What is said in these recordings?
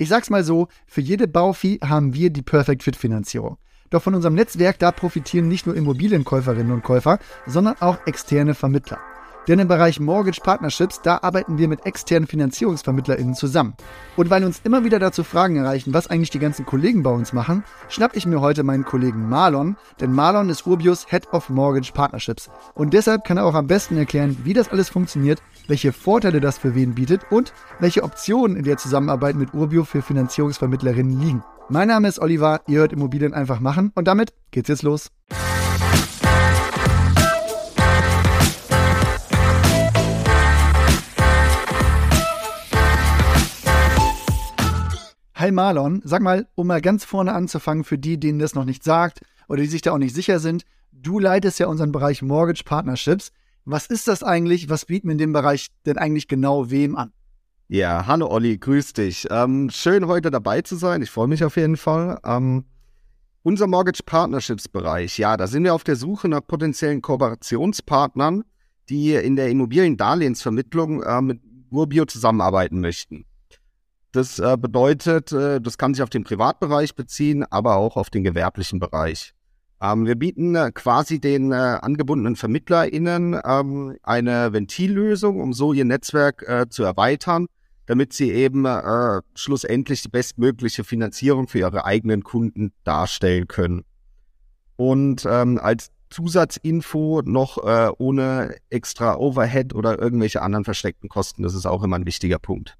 Ich sag's mal so, für jede Baufi haben wir die Perfect Fit Finanzierung. Doch von unserem Netzwerk, da profitieren nicht nur Immobilienkäuferinnen und Käufer, sondern auch externe Vermittler. Denn im Bereich Mortgage Partnerships, da arbeiten wir mit externen FinanzierungsvermittlerInnen zusammen. Und weil uns immer wieder dazu Fragen erreichen, was eigentlich die ganzen Kollegen bei uns machen, schnapp ich mir heute meinen Kollegen Marlon, denn Marlon ist Urbios Head of Mortgage Partnerships. Und deshalb kann er auch am besten erklären, wie das alles funktioniert, welche Vorteile das für wen bietet und welche Optionen in der Zusammenarbeit mit Urbio für Finanzierungsvermittlerinnen liegen. Mein Name ist Oliver, ihr hört Immobilien einfach machen und damit geht's jetzt los. Hi Marlon, sag mal, um mal ganz vorne anzufangen, für die, denen das noch nicht sagt oder die sich da auch nicht sicher sind, du leitest ja unseren Bereich Mortgage Partnerships. Was ist das eigentlich? Was bieten wir in dem Bereich denn eigentlich genau wem an? Ja, hallo Olli, grüß dich. Ähm, schön heute dabei zu sein. Ich freue mich auf jeden Fall. Ähm, unser Mortgage Partnerships Bereich, ja, da sind wir auf der Suche nach potenziellen Kooperationspartnern, die in der Immobiliendarlehensvermittlung äh, mit Urbio zusammenarbeiten möchten. Das äh, bedeutet, äh, das kann sich auf den Privatbereich beziehen, aber auch auf den gewerblichen Bereich. Ähm, wir bieten äh, quasi den äh, angebundenen VermittlerInnen ähm, eine Ventillösung, um so ihr Netzwerk äh, zu erweitern, damit sie eben äh, schlussendlich die bestmögliche Finanzierung für ihre eigenen Kunden darstellen können. Und ähm, als Zusatzinfo noch ohne extra Overhead oder irgendwelche anderen versteckten Kosten. Das ist auch immer ein wichtiger Punkt.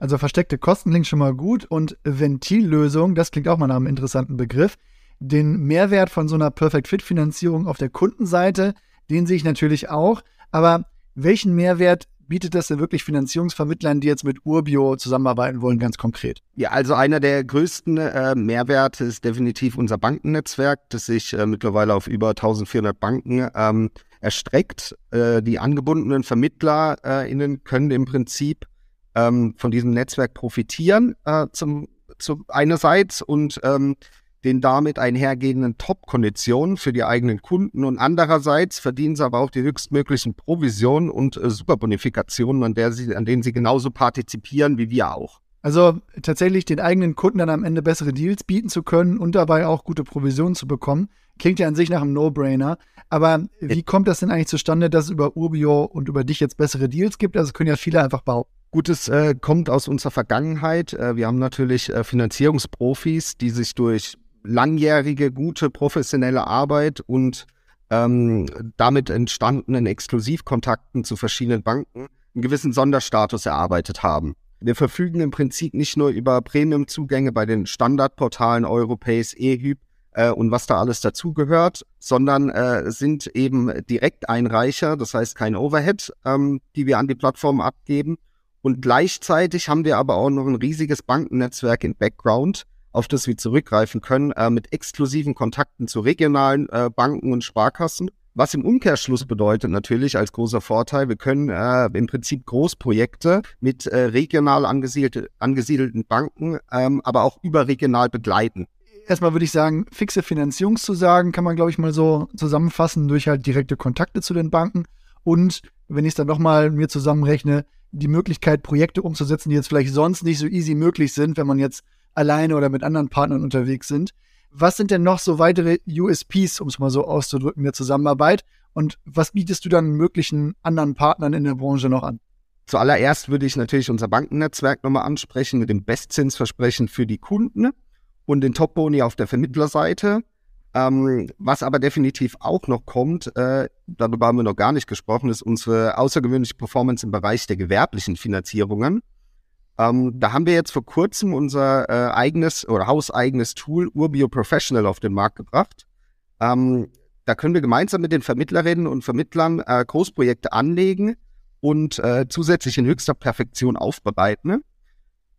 Also versteckte Kosten klingt schon mal gut und Ventillösung, das klingt auch mal nach einem interessanten Begriff. Den Mehrwert von so einer Perfect Fit Finanzierung auf der Kundenseite, den sehe ich natürlich auch. Aber welchen Mehrwert bietet das denn wirklich Finanzierungsvermittlern, die jetzt mit Urbio zusammenarbeiten wollen, ganz konkret? Ja, also einer der größten äh, Mehrwerte ist definitiv unser Bankennetzwerk, das sich äh, mittlerweile auf über 1400 Banken ähm, erstreckt. Äh, die angebundenen VermittlerInnen können im Prinzip ähm, von diesem Netzwerk profitieren, äh, zum, zum einerseits und ähm, den damit einhergehenden Top-Konditionen für die eigenen Kunden und andererseits verdienen sie aber auch die höchstmöglichen Provisionen und äh, Superbonifikationen, an, der sie, an denen sie genauso partizipieren wie wir auch. Also tatsächlich den eigenen Kunden dann am Ende bessere Deals bieten zu können und dabei auch gute Provisionen zu bekommen, klingt ja an sich nach einem No-Brainer. Aber wie kommt das denn eigentlich zustande, dass es über Urbio und über dich jetzt bessere Deals gibt? Also können ja viele einfach behaupten. Gutes äh, kommt aus unserer Vergangenheit. Äh, wir haben natürlich äh, Finanzierungsprofis, die sich durch langjährige, gute, professionelle Arbeit und ähm, damit entstandenen Exklusivkontakten zu verschiedenen Banken einen gewissen Sonderstatus erarbeitet haben. Wir verfügen im Prinzip nicht nur über Premium-Zugänge bei den Standardportalen Europace, eHyp äh, und was da alles dazugehört, sondern äh, sind eben Direkteinreicher, das heißt kein Overhead, ähm, die wir an die Plattform abgeben und gleichzeitig haben wir aber auch noch ein riesiges Bankennetzwerk im Background, auf das wir zurückgreifen können, äh, mit exklusiven Kontakten zu regionalen äh, Banken und Sparkassen. Was im Umkehrschluss bedeutet natürlich als großer Vorteil, wir können äh, im Prinzip Großprojekte mit äh, regional angesiedelte, angesiedelten Banken, ähm, aber auch überregional begleiten. Erstmal würde ich sagen, fixe Finanzierungszusagen kann man, glaube ich, mal so zusammenfassen durch halt direkte Kontakte zu den Banken. Und wenn ich es dann nochmal mir zusammenrechne, die Möglichkeit, Projekte umzusetzen, die jetzt vielleicht sonst nicht so easy möglich sind, wenn man jetzt alleine oder mit anderen Partnern unterwegs sind. Was sind denn noch so weitere USPs, um es mal so auszudrücken, der Zusammenarbeit? Und was bietest du dann möglichen anderen Partnern in der Branche noch an? Zuallererst würde ich natürlich unser Bankennetzwerk nochmal ansprechen mit dem Bestzinsversprechen für die Kunden und den Top-Boni auf der Vermittlerseite. Ähm, was aber definitiv auch noch kommt, äh, darüber haben wir noch gar nicht gesprochen, ist unsere außergewöhnliche Performance im Bereich der gewerblichen Finanzierungen. Ähm, da haben wir jetzt vor kurzem unser äh, eigenes oder hauseigenes Tool Urbio Professional auf den Markt gebracht. Ähm, da können wir gemeinsam mit den Vermittlerinnen und Vermittlern äh, Großprojekte anlegen und äh, zusätzlich in höchster Perfektion aufbereiten.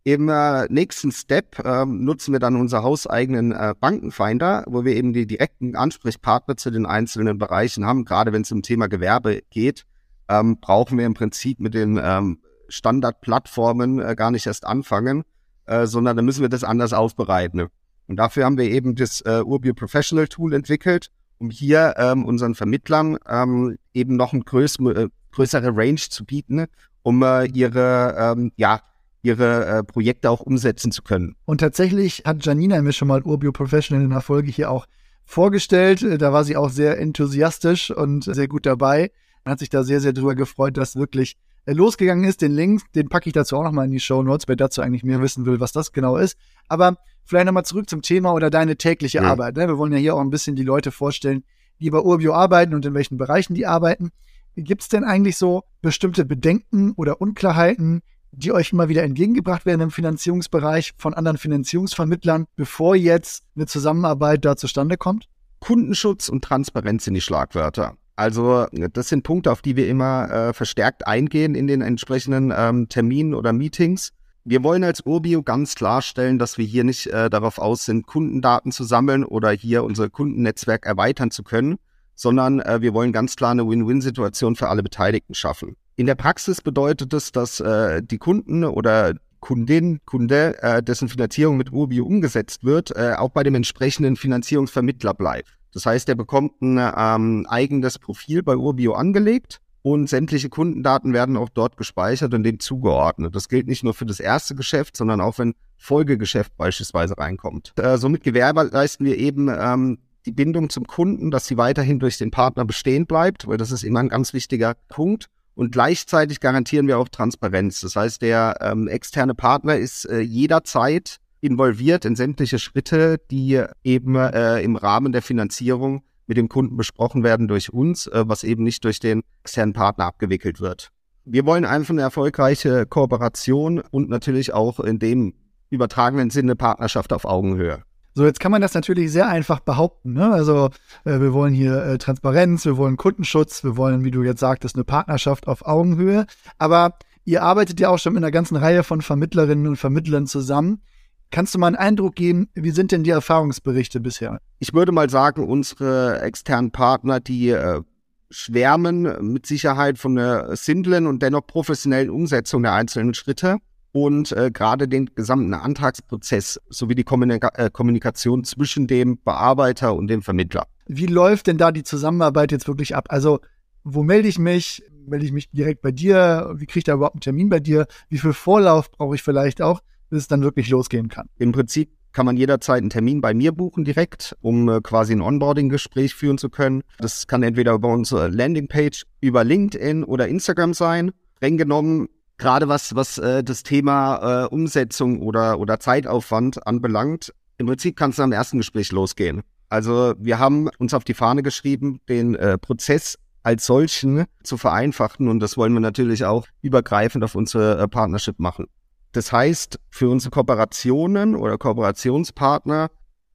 Im äh, nächsten Step ähm, nutzen wir dann unser hauseigenen äh, Bankenfinder, wo wir eben die direkten Ansprechpartner zu den einzelnen Bereichen haben. Gerade wenn es um Thema Gewerbe geht, ähm, brauchen wir im Prinzip mit den ähm, Standardplattformen äh, gar nicht erst anfangen, äh, sondern da müssen wir das anders aufbereiten. Und dafür haben wir eben das äh, Urbio Professional Tool entwickelt, um hier ähm, unseren Vermittlern ähm, eben noch eine größ äh, größere Range zu bieten, um äh, ihre ähm, ja ihre äh, Projekte auch umsetzen zu können. Und tatsächlich hat Janina mir schon mal Urbio Professional in der Folge hier auch vorgestellt. Da war sie auch sehr enthusiastisch und sehr gut dabei. Man hat sich da sehr, sehr drüber gefreut, dass wirklich äh, losgegangen ist. Den Link, den packe ich dazu auch nochmal in die Show Notes, wer dazu eigentlich mehr wissen will, was das genau ist. Aber vielleicht nochmal zurück zum Thema oder deine tägliche ja. Arbeit. Ne? Wir wollen ja hier auch ein bisschen die Leute vorstellen, die bei Urbio arbeiten und in welchen Bereichen die arbeiten. Gibt es denn eigentlich so bestimmte Bedenken oder Unklarheiten, die euch immer wieder entgegengebracht werden im Finanzierungsbereich von anderen Finanzierungsvermittlern, bevor jetzt eine Zusammenarbeit da zustande kommt? Kundenschutz und Transparenz sind die Schlagwörter. Also das sind Punkte, auf die wir immer äh, verstärkt eingehen in den entsprechenden ähm, Terminen oder Meetings. Wir wollen als Urbio ganz klarstellen, dass wir hier nicht äh, darauf aus sind, Kundendaten zu sammeln oder hier unser Kundennetzwerk erweitern zu können, sondern äh, wir wollen ganz klar eine Win-Win-Situation für alle Beteiligten schaffen. In der Praxis bedeutet es, dass äh, die Kunden oder Kundin, Kunde, äh, dessen Finanzierung mit Urbio umgesetzt wird, äh, auch bei dem entsprechenden Finanzierungsvermittler bleibt. Das heißt, er bekommt ein ähm, eigenes Profil bei Urbio angelegt und sämtliche Kundendaten werden auch dort gespeichert und dem zugeordnet. Das gilt nicht nur für das erste Geschäft, sondern auch wenn Folgegeschäft beispielsweise reinkommt. Äh, somit gewährleisten wir eben ähm, die Bindung zum Kunden, dass sie weiterhin durch den Partner bestehen bleibt, weil das ist immer ein ganz wichtiger Punkt. Und gleichzeitig garantieren wir auch Transparenz. Das heißt, der ähm, externe Partner ist äh, jederzeit involviert in sämtliche Schritte, die eben äh, im Rahmen der Finanzierung mit dem Kunden besprochen werden durch uns, äh, was eben nicht durch den externen Partner abgewickelt wird. Wir wollen einfach eine erfolgreiche Kooperation und natürlich auch in dem übertragenen Sinne Partnerschaft auf Augenhöhe. So, jetzt kann man das natürlich sehr einfach behaupten. Ne? Also äh, wir wollen hier äh, Transparenz, wir wollen Kundenschutz, wir wollen, wie du jetzt sagtest, eine Partnerschaft auf Augenhöhe. Aber ihr arbeitet ja auch schon mit einer ganzen Reihe von Vermittlerinnen und Vermittlern zusammen. Kannst du mal einen Eindruck geben, wie sind denn die Erfahrungsberichte bisher? Ich würde mal sagen, unsere externen Partner, die äh, schwärmen mit Sicherheit von der simplen und dennoch professionellen Umsetzung der einzelnen Schritte und äh, gerade den gesamten Antragsprozess sowie die Kommunika äh, Kommunikation zwischen dem Bearbeiter und dem Vermittler. Wie läuft denn da die Zusammenarbeit jetzt wirklich ab? Also, wo melde ich mich? Melde ich mich direkt bei dir? Wie kriege ich da überhaupt einen Termin bei dir? Wie viel Vorlauf brauche ich vielleicht auch? bis es dann wirklich losgehen kann. Im Prinzip kann man jederzeit einen Termin bei mir buchen direkt, um äh, quasi ein Onboarding-Gespräch führen zu können. Das kann entweder über unsere Landingpage, über LinkedIn oder Instagram sein. Streng genommen, gerade was, was äh, das Thema äh, Umsetzung oder, oder Zeitaufwand anbelangt, im Prinzip kann es am ersten Gespräch losgehen. Also wir haben uns auf die Fahne geschrieben, den äh, Prozess als solchen zu vereinfachen und das wollen wir natürlich auch übergreifend auf unsere äh, Partnership machen. Das heißt, für unsere Kooperationen oder Kooperationspartner,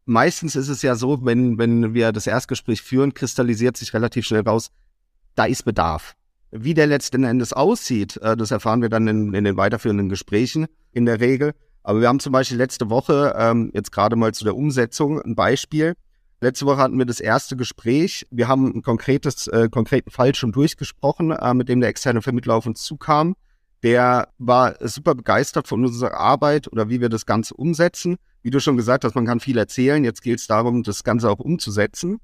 meistens ist es ja so, wenn, wenn wir das Erstgespräch führen, kristallisiert sich relativ schnell raus, da ist Bedarf. Wie der letzten Endes aussieht, äh, das erfahren wir dann in, in den weiterführenden Gesprächen in der Regel. Aber wir haben zum Beispiel letzte Woche, ähm, jetzt gerade mal zu der Umsetzung, ein Beispiel. Letzte Woche hatten wir das erste Gespräch. Wir haben ein konkretes, äh, konkreten Fall schon durchgesprochen, äh, mit dem der externe Vermittler auf uns zukam der war super begeistert von unserer Arbeit oder wie wir das Ganze umsetzen. Wie du schon gesagt hast, man kann viel erzählen. Jetzt geht es darum, das Ganze auch umzusetzen.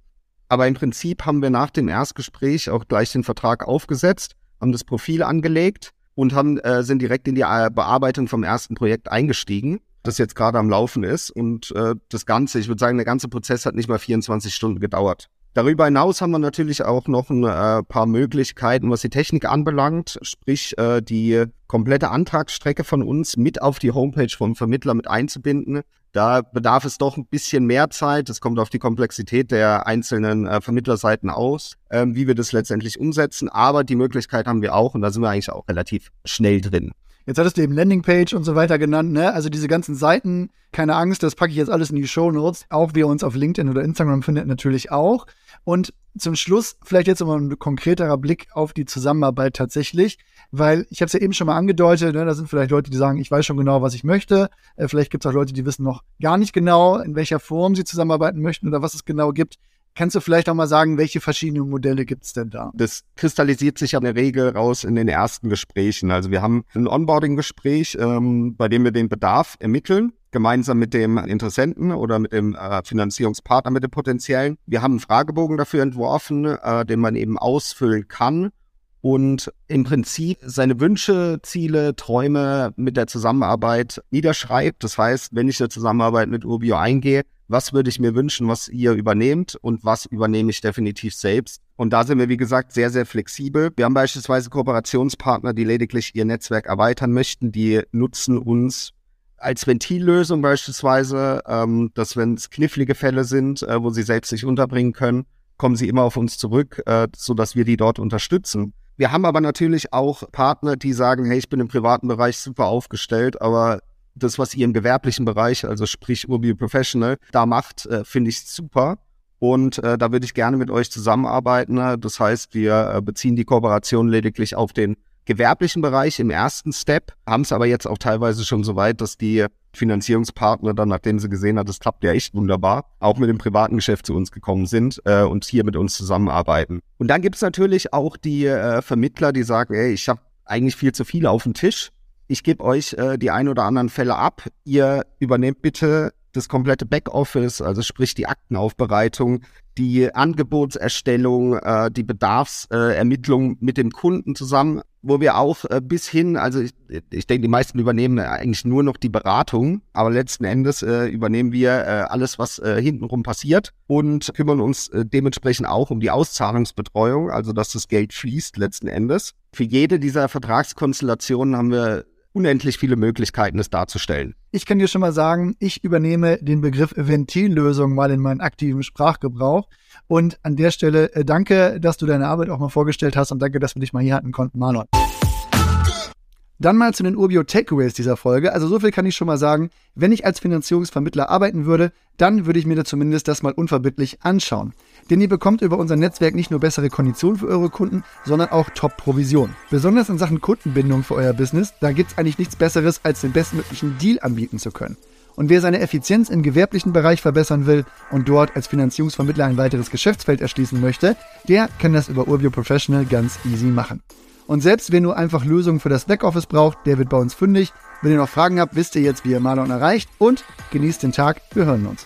Aber im Prinzip haben wir nach dem Erstgespräch auch gleich den Vertrag aufgesetzt, haben das Profil angelegt und haben, äh, sind direkt in die äh, Bearbeitung vom ersten Projekt eingestiegen, das jetzt gerade am Laufen ist. Und äh, das Ganze, ich würde sagen, der ganze Prozess hat nicht mal 24 Stunden gedauert. Darüber hinaus haben wir natürlich auch noch ein äh, paar Möglichkeiten, was die Technik anbelangt, sprich äh, die komplette Antragsstrecke von uns mit auf die Homepage vom Vermittler mit einzubinden. Da bedarf es doch ein bisschen mehr Zeit. Es kommt auf die Komplexität der einzelnen äh, Vermittlerseiten aus, ähm, wie wir das letztendlich umsetzen. Aber die Möglichkeit haben wir auch und da sind wir eigentlich auch relativ schnell drin. Jetzt hattest du eben Landingpage und so weiter genannt, ne? Also diese ganzen Seiten, keine Angst, das packe ich jetzt alles in die Show Notes. Auch wie ihr uns auf LinkedIn oder Instagram findet, natürlich auch. Und zum Schluss vielleicht jetzt nochmal ein konkreterer Blick auf die Zusammenarbeit tatsächlich, weil ich habe es ja eben schon mal angedeutet, ne, da sind vielleicht Leute, die sagen, ich weiß schon genau, was ich möchte. Äh, vielleicht gibt es auch Leute, die wissen noch gar nicht genau, in welcher Form sie zusammenarbeiten möchten oder was es genau gibt. Kannst du vielleicht auch mal sagen, welche verschiedenen Modelle gibt es denn da? Das kristallisiert sich ja in der Regel raus in den ersten Gesprächen. Also wir haben ein Onboarding-Gespräch, ähm, bei dem wir den Bedarf ermitteln gemeinsam mit dem Interessenten oder mit dem äh, Finanzierungspartner, mit dem potenziellen. Wir haben einen Fragebogen dafür entworfen, äh, den man eben ausfüllen kann und im Prinzip seine Wünsche, Ziele, Träume mit der Zusammenarbeit niederschreibt. Das heißt, wenn ich eine Zusammenarbeit mit Urbio eingehe, was würde ich mir wünschen, was ihr übernehmt und was übernehme ich definitiv selbst. Und da sind wir, wie gesagt, sehr, sehr flexibel. Wir haben beispielsweise Kooperationspartner, die lediglich ihr Netzwerk erweitern möchten, die nutzen uns als Ventillösung beispielsweise, ähm, dass wenn es knifflige Fälle sind, äh, wo sie selbst sich unterbringen können, kommen sie immer auf uns zurück, äh, so dass wir die dort unterstützen. Wir haben aber natürlich auch Partner, die sagen, hey, ich bin im privaten Bereich super aufgestellt, aber das, was ihr im gewerblichen Bereich, also sprich Urbi Professional, da macht, äh, finde ich super. Und äh, da würde ich gerne mit euch zusammenarbeiten. Das heißt, wir äh, beziehen die Kooperation lediglich auf den gewerblichen Bereich im ersten Step, haben es aber jetzt auch teilweise schon so weit, dass die Finanzierungspartner dann, nachdem sie gesehen hat, das klappt ja echt wunderbar, auch mit dem privaten Geschäft zu uns gekommen sind äh, und hier mit uns zusammenarbeiten. Und dann gibt es natürlich auch die äh, Vermittler, die sagen, ey, ich habe eigentlich viel zu viel auf dem Tisch. Ich gebe euch äh, die ein oder anderen Fälle ab. Ihr übernehmt bitte das komplette Backoffice, also sprich die Aktenaufbereitung, die Angebotserstellung, äh, die Bedarfsermittlung äh, mit dem Kunden zusammen, wo wir auch äh, bis hin, also ich, ich denke, die meisten übernehmen eigentlich nur noch die Beratung, aber letzten Endes äh, übernehmen wir äh, alles, was äh, hintenrum passiert und kümmern uns äh, dementsprechend auch um die Auszahlungsbetreuung, also dass das Geld fließt letzten Endes. Für jede dieser Vertragskonstellationen haben wir unendlich viele Möglichkeiten, es darzustellen. Ich kann dir schon mal sagen, ich übernehme den Begriff Ventillösung mal in meinen aktiven Sprachgebrauch. Und an der Stelle äh, danke, dass du deine Arbeit auch mal vorgestellt hast und danke, dass wir dich mal hier hatten konnten, Marlon. Dann mal zu den Urbio Takeaways dieser Folge. Also so viel kann ich schon mal sagen. Wenn ich als Finanzierungsvermittler arbeiten würde, dann würde ich mir da zumindest das mal unverbindlich anschauen. Denn ihr bekommt über unser Netzwerk nicht nur bessere Konditionen für eure Kunden, sondern auch Top-Provision. Besonders in Sachen Kundenbindung für euer Business, da gibt's eigentlich nichts Besseres, als den bestmöglichen Deal anbieten zu können. Und wer seine Effizienz im gewerblichen Bereich verbessern will und dort als Finanzierungsvermittler ein weiteres Geschäftsfeld erschließen möchte, der kann das über Urbio Professional ganz easy machen. Und selbst wenn du einfach Lösungen für das Backoffice braucht, der wird bei uns fündig. Wenn ihr noch Fragen habt, wisst ihr jetzt, wie ihr Marlon erreicht und genießt den Tag. Wir hören uns.